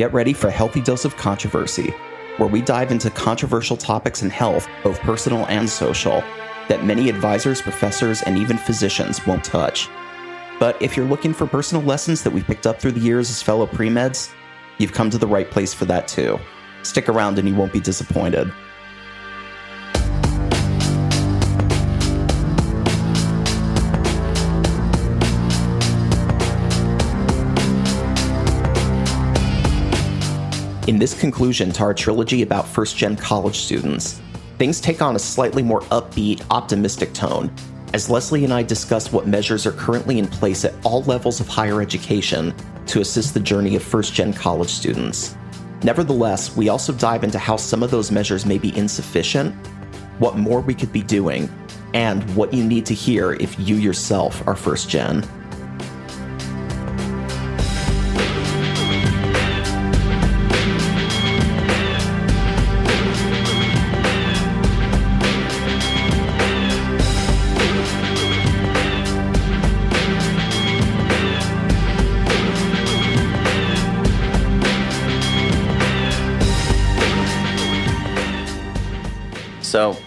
Get ready for a healthy dose of controversy, where we dive into controversial topics in health, both personal and social, that many advisors, professors, and even physicians won't touch. But if you're looking for personal lessons that we picked up through the years as fellow pre meds, you've come to the right place for that too. Stick around and you won't be disappointed. In this conclusion to our trilogy about first gen college students, things take on a slightly more upbeat, optimistic tone as Leslie and I discuss what measures are currently in place at all levels of higher education to assist the journey of first gen college students. Nevertheless, we also dive into how some of those measures may be insufficient, what more we could be doing, and what you need to hear if you yourself are first gen.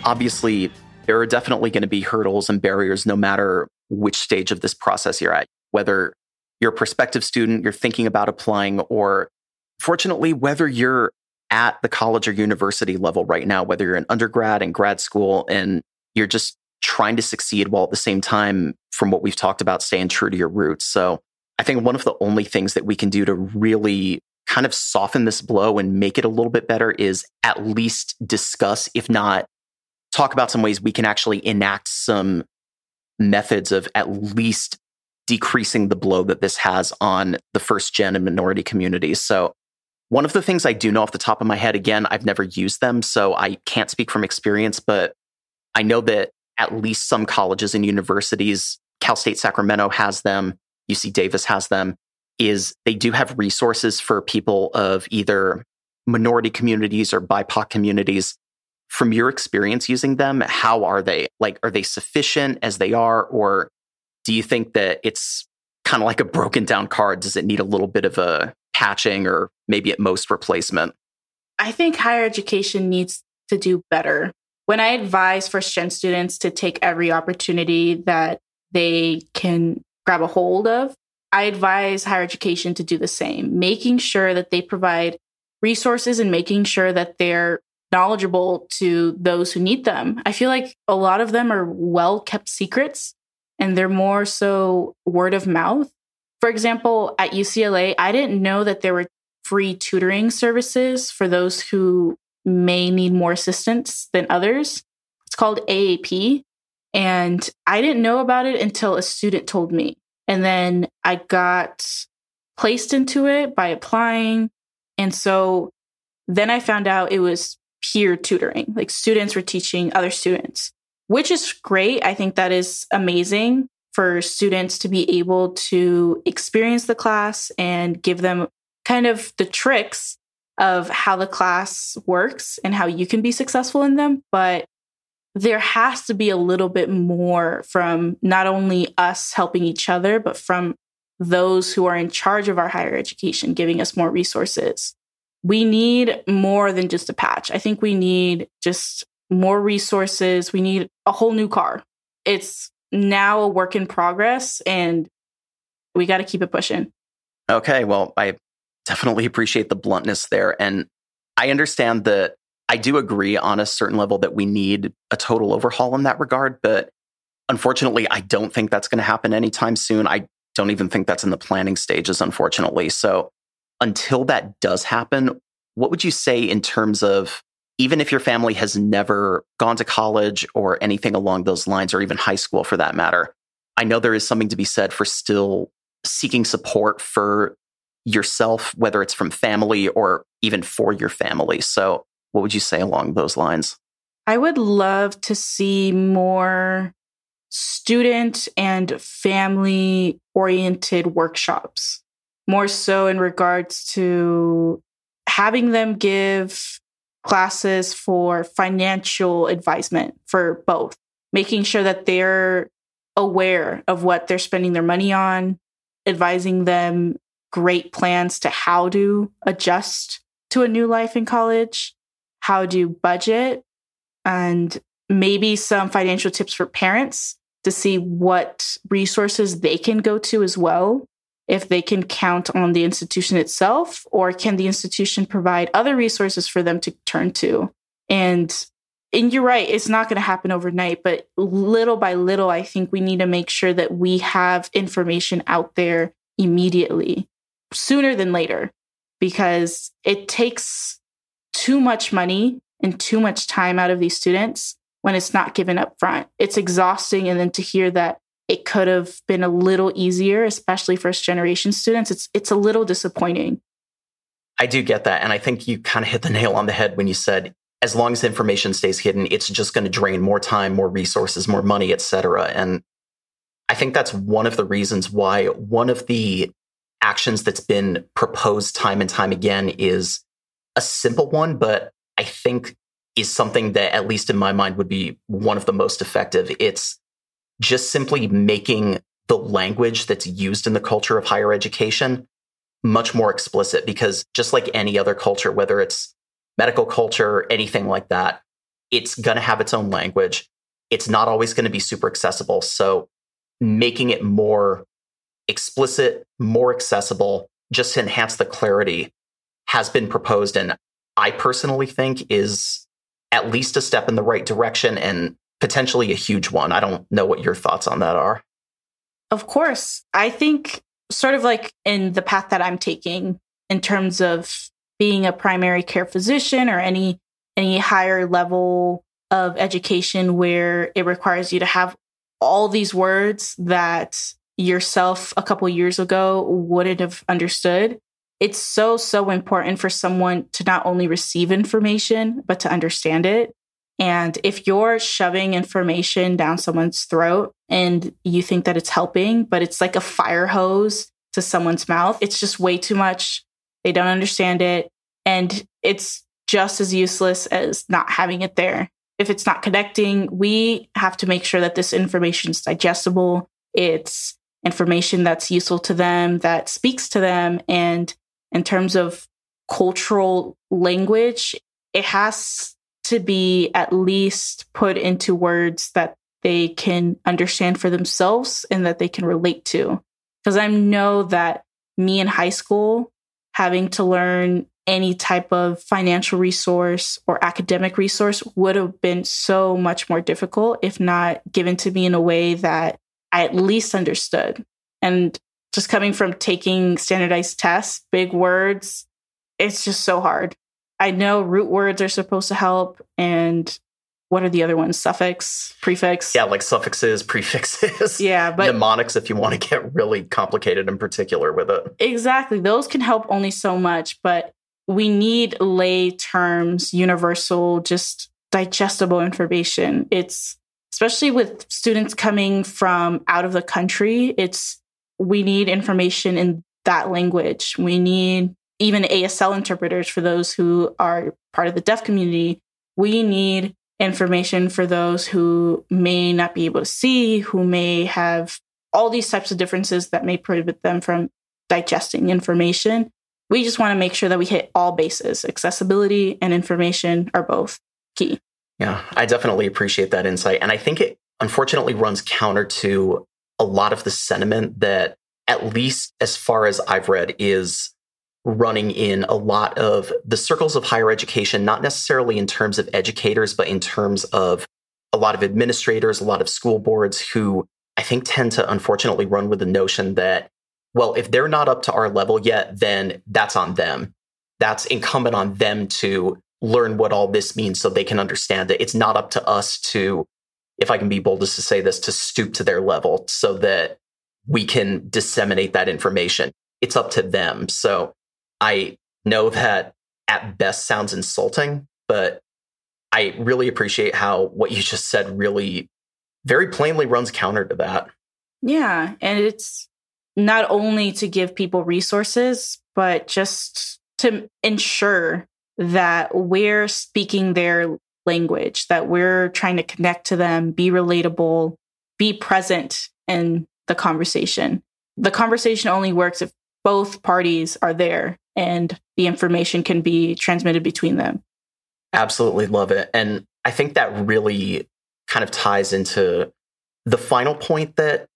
obviously, there are definitely going to be hurdles and barriers no matter which stage of this process you're at, whether you're a prospective student, you're thinking about applying, or fortunately, whether you're at the college or university level right now, whether you're in undergrad and grad school and you're just trying to succeed while at the same time, from what we've talked about, staying true to your roots. So, I think one of the only things that we can do to really kind of soften this blow and make it a little bit better is at least discuss, if not talk about some ways we can actually enact some methods of at least decreasing the blow that this has on the first gen and minority communities. So, one of the things I do know off the top of my head, again, I've never used them, so I can't speak from experience, but I know that at least some colleges and universities, Cal State Sacramento has them, UC Davis has them, is they do have resources for people of either minority communities or BIPOC communities from your experience using them, how are they? Like, are they sufficient as they are? Or do you think that it's kind of like a broken down card? Does it need a little bit of a patching or maybe at most replacement? I think higher education needs to do better. When I advise first gen students to take every opportunity that they can grab a hold of, I advise higher education to do the same, making sure that they provide resources and making sure that they're knowledgeable to those who need them. I feel like a lot of them are well kept secrets and they're more so word of mouth. For example, at UCLA, I didn't know that there were free tutoring services for those who may need more assistance than others. It's called AAP. And I didn't know about it until a student told me. And then I got placed into it by applying. And so then I found out it was peer tutoring. Like students were teaching other students, which is great. I think that is amazing for students to be able to experience the class and give them kind of the tricks of how the class works and how you can be successful in them. But there has to be a little bit more from not only us helping each other, but from those who are in charge of our higher education, giving us more resources we need more than just a patch. I think we need just more resources. We need a whole new car. It's now a work in progress and we got to keep it pushing. Okay. Well, I definitely appreciate the bluntness there. And I understand that I do agree on a certain level that we need a total overhaul in that regard. But unfortunately, I don't think that's going to happen anytime soon. I don't even think that's in the planning stages, unfortunately. So until that does happen, what would you say in terms of even if your family has never gone to college or anything along those lines, or even high school for that matter? I know there is something to be said for still seeking support for yourself, whether it's from family or even for your family. So, what would you say along those lines? I would love to see more student and family oriented workshops more so in regards to having them give classes for financial advisement for both, making sure that they're aware of what they're spending their money on, advising them great plans to how to adjust to a new life in college, how to budget, and maybe some financial tips for parents to see what resources they can go to as well. If they can count on the institution itself, or can the institution provide other resources for them to turn to? And and you're right, it's not going to happen overnight, but little by little, I think we need to make sure that we have information out there immediately, sooner than later, because it takes too much money and too much time out of these students when it's not given up front. It's exhausting. And then to hear that it could have been a little easier, especially first generation students, it's it's a little disappointing. I do get that. And I think you kind of hit the nail on the head when you said as long as information stays hidden, it's just going to drain more time, more resources, more money, et cetera. And I think that's one of the reasons why one of the actions that's been proposed time and time again is a simple one, but I think is something that, at least in my mind, would be one of the most effective. It's just simply making the language that's used in the culture of higher education much more explicit because just like any other culture, whether it's medical culture, anything like that, it's going to have its own language. It's not always going to be super accessible. So making it more explicit, more accessible, just to enhance the clarity has been proposed. And I personally think is at least a step in the right direction and potentially a huge one. I don't know what your thoughts on that are. Of course. I think, sort of like in the path that I'm taking in terms of being a primary care physician or any any higher level of education where it requires you to have all these words that yourself a couple years ago wouldn't have understood it's so so important for someone to not only receive information but to understand it and if you're shoving information down someone's throat and you think that it's helping but it's like a fire hose to someone's mouth it's just way too much they don't understand it. And it's just as useless as not having it there. If it's not connecting, we have to make sure that this information is digestible. It's information that's useful to them, that speaks to them. And in terms of cultural language, it has to be at least put into words that they can understand for themselves and that they can relate to. Because I know that me in high school, having to learn any type of financial resource or academic resource would have been so much more difficult if not given to me in a way that I at least understood. And just coming from taking standardized tests, big words, it's just so hard. I know root words are supposed to help and what are the other ones? Suffix, prefix? Yeah, like suffixes, prefixes. Yeah, but mnemonics if you want to get really complicated in particular with it. Exactly. Those can help only so much, but we need lay terms, universal, just digestible information. It's especially with students coming from out of the country, it's we need information in that language. We need even ASL interpreters for those who are part of the deaf community. We need information for those who may not be able to see, who may have all these types of differences that may prohibit them from digesting information. We just want to make sure that we hit all bases. Accessibility and information are both key. Yeah, I definitely appreciate that insight. And I think it unfortunately runs counter to a lot of the sentiment that, at least as far as I've read, is running in a lot of the circles of higher education, not necessarily in terms of educators, but in terms of a lot of administrators, a lot of school boards who I think tend to unfortunately run with the notion that, well, if they're not up to our level yet, then that's on them. That's incumbent on them to learn what all this means so they can understand it. It's not up to us to, if I can be bold as to say this, to stoop to their level so that we can disseminate that information. It's up to them. So I know that at best sounds insulting, but I really appreciate how what you just said really very plainly runs counter to that. Yeah. And it's not only to give people resources, but just to ensure that we're speaking their language, that we're trying to connect to them, be relatable, be present in the conversation. The conversation only works if both parties are there and the information can be transmitted between them. Absolutely love it. And I think that really kind of ties into the final point that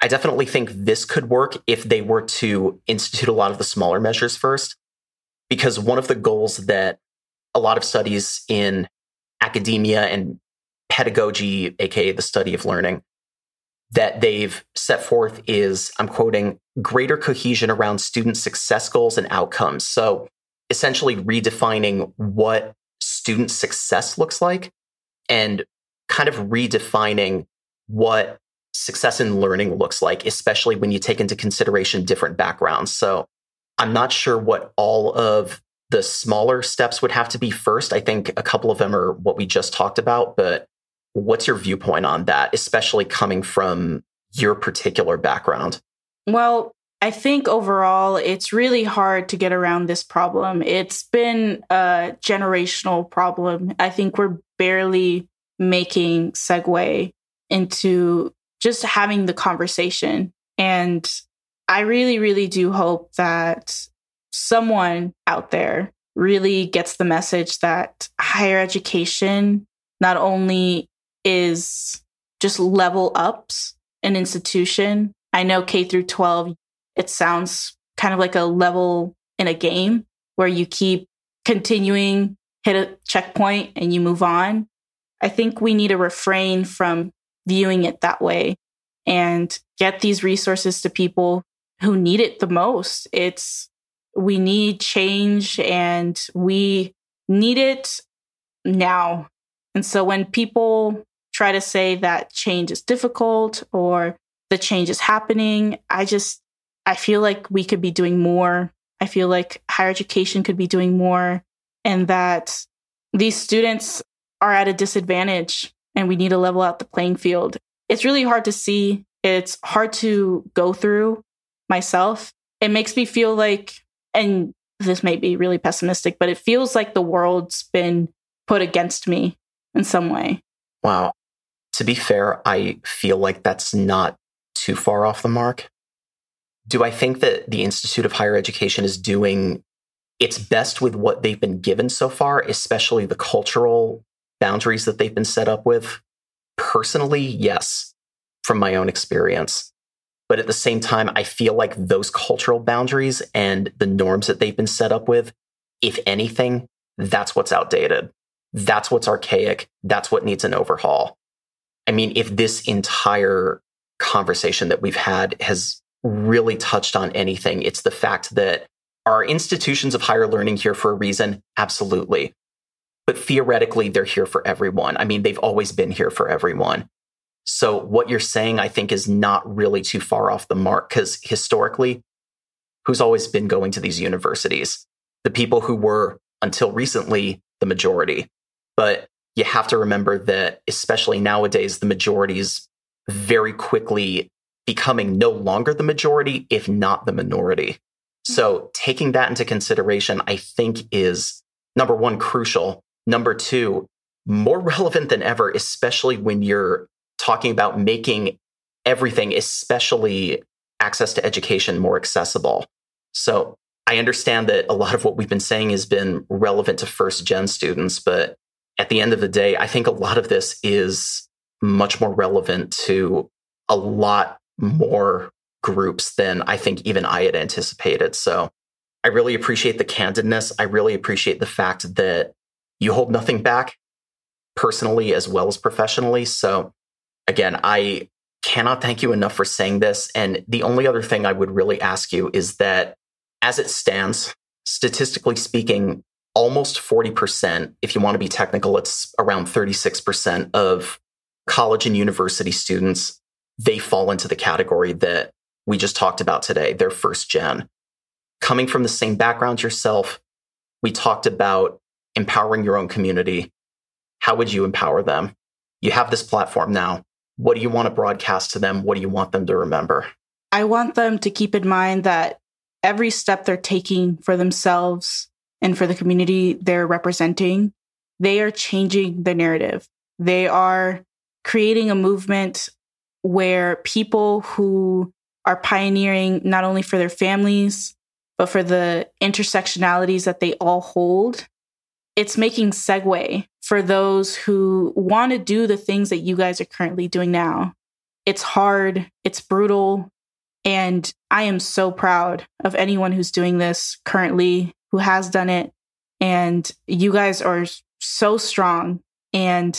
I definitely think this could work if they were to institute a lot of the smaller measures first. Because one of the goals that a lot of studies in academia and pedagogy, aka the study of learning, that they've set forth is I'm quoting greater cohesion around student success goals and outcomes. So essentially redefining what student success looks like and kind of redefining what success in learning looks like, especially when you take into consideration different backgrounds. So I'm not sure what all of the smaller steps would have to be first. I think a couple of them are what we just talked about, but what's your viewpoint on that, especially coming from your particular background? Well, I think overall it's really hard to get around this problem. It's been a generational problem. I think we're barely making segue into just having the conversation. And I really, really do hope that someone out there really gets the message that higher education not only is just level ups an institution. I know K through 12, it sounds kind of like a level in a game where you keep continuing, hit a checkpoint, and you move on. I think we need to refrain from viewing it that way and get these resources to people who need it the most. It's we need change and we need it now. And so when people try to say that change is difficult or the change is happening, I just I feel like we could be doing more. I feel like higher education could be doing more and that these students are at a disadvantage and we need to level out the playing field. It's really hard to see. It's hard to go through myself. It makes me feel like and this may be really pessimistic, but it feels like the world's been put against me in some way. Wow. To be fair, I feel like that's not too far off the mark. Do I think that the Institute of Higher Education is doing its best with what they've been given so far, especially the cultural boundaries that they've been set up with? Personally, yes, from my own experience. But at the same time, I feel like those cultural boundaries and the norms that they've been set up with, if anything, that's what's outdated. That's what's archaic. That's what needs an overhaul. I mean, if this entire conversation that we've had has really touched on anything, it's the fact that are institutions of higher learning here for a reason? Absolutely. But theoretically, they're here for everyone. I mean, they've always been here for everyone. So what you're saying, I think, is not really too far off the mark because historically, who's always been going to these universities? The people who were, until recently, the majority. But you have to remember that, especially nowadays, the majority is very quickly becoming no longer the majority, if not the minority. So taking that into consideration, I think is number one, crucial. Number two, more relevant than ever, especially when you're talking about making everything, especially access to education, more accessible. So I understand that a lot of what we've been saying has been relevant to first gen students, but at the end of the day, I think a lot of this is much more relevant to a lot more groups than I think even I had anticipated. So I really appreciate the candidness. I really appreciate the fact that you hold nothing back personally as well as professionally. So again, I cannot thank you enough for saying this. And the only other thing I would really ask you is that as it stands, statistically speaking, almost 40%, if you want to be technical, it's around 36% of college and university students, they fall into the category that we just talked about today. They're first gen. Coming from the same background yourself, we talked about empowering your own community. How would you empower them? You have this platform now. What do you want to broadcast to them? What do you want them to remember? I want them to keep in mind that every step they're taking for themselves and for the community they're representing, they are changing the narrative. They are creating a movement where people who are pioneering not only for their families, but for the intersectionalities that they all hold. It's making segue for those who want to do the things that you guys are currently doing now. It's hard, it's brutal, and I am so proud of anyone who's doing this currently, who has done it. And you guys are so strong. And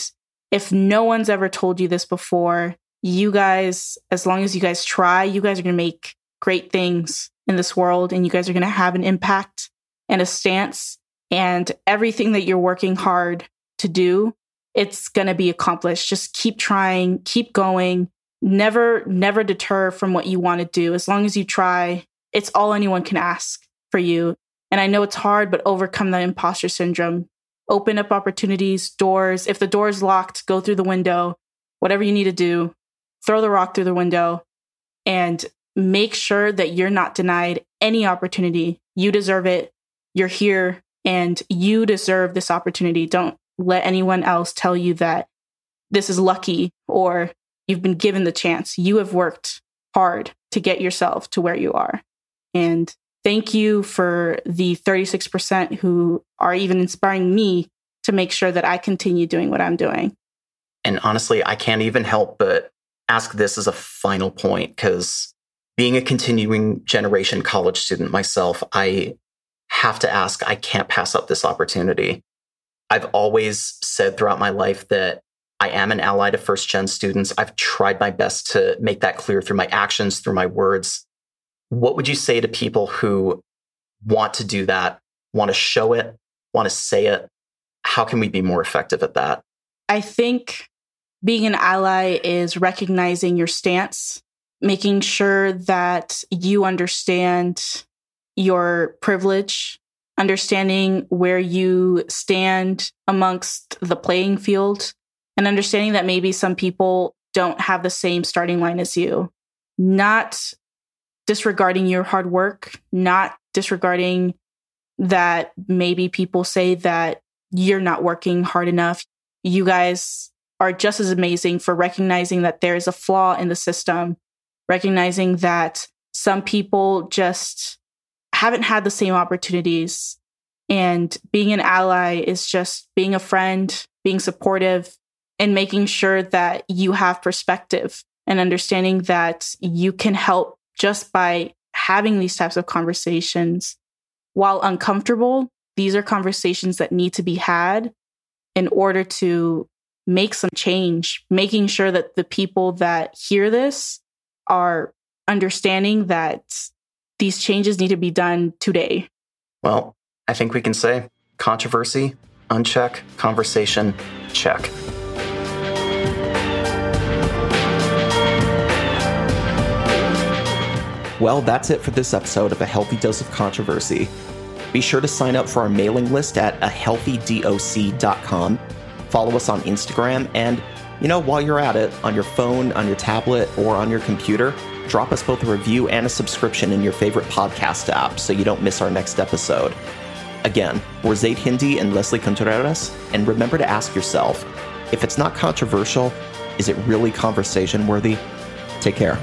if no one's ever told you this before, you guys, as long as you guys try, you guys are going to make great things in this world and you guys are going to have an impact and a stance. And everything that you're working hard to do, it's going to be accomplished. Just keep trying, keep going never never deter from what you want to do as long as you try it's all anyone can ask for you and i know it's hard but overcome the imposter syndrome. Open up opportunities doors. If the door is locked go through the window. Whatever you need to do throw the rock through the window and make sure that you're not denied any opportunity. You deserve it. You're here and you deserve this opportunity. Don't let anyone else tell you that this is lucky or You've been given the chance. You have worked hard to get yourself to where you are. And thank you for the 36% who are even inspiring me to make sure that I continue doing what I'm doing. And honestly, I can't even help but ask this as a final point because being a continuing generation college student myself, I have to ask, I can't pass up this opportunity. I've always said throughout my life that I am an ally to first gen students. I've tried my best to make that clear through my actions, through my words. What would you say to people who want to do that, want to show it, want to say it? How can we be more effective at that? I think being an ally is recognizing your stance, making sure that you understand your privilege, understanding where you stand amongst the playing field, and understanding that maybe some people don't have the same starting line as you, not disregarding your hard work, not disregarding that maybe people say that you're not working hard enough. You guys are just as amazing for recognizing that there is a flaw in the system, recognizing that some people just haven't had the same opportunities. And being an ally is just being a friend, being supportive, and making sure that you have perspective and understanding that you can help just by having these types of conversations. While uncomfortable, these are conversations that need to be had in order to make some change, making sure that the people that hear this are understanding that these changes need to be done today. Well, I think we can say controversy, uncheck, conversation, check. Well, that's it for this episode of A Healthy Dose of Controversy. Be sure to sign up for our mailing list at ahealthydoc.com. Follow us on Instagram, and, you know, while you're at it, on your phone, on your tablet, or on your computer, drop us both a review and a subscription in your favorite podcast app so you don't miss our next episode. Again, we're Zaed Hindi and Leslie Contreras, and remember to ask yourself if it's not controversial, is it really conversation worthy? Take care.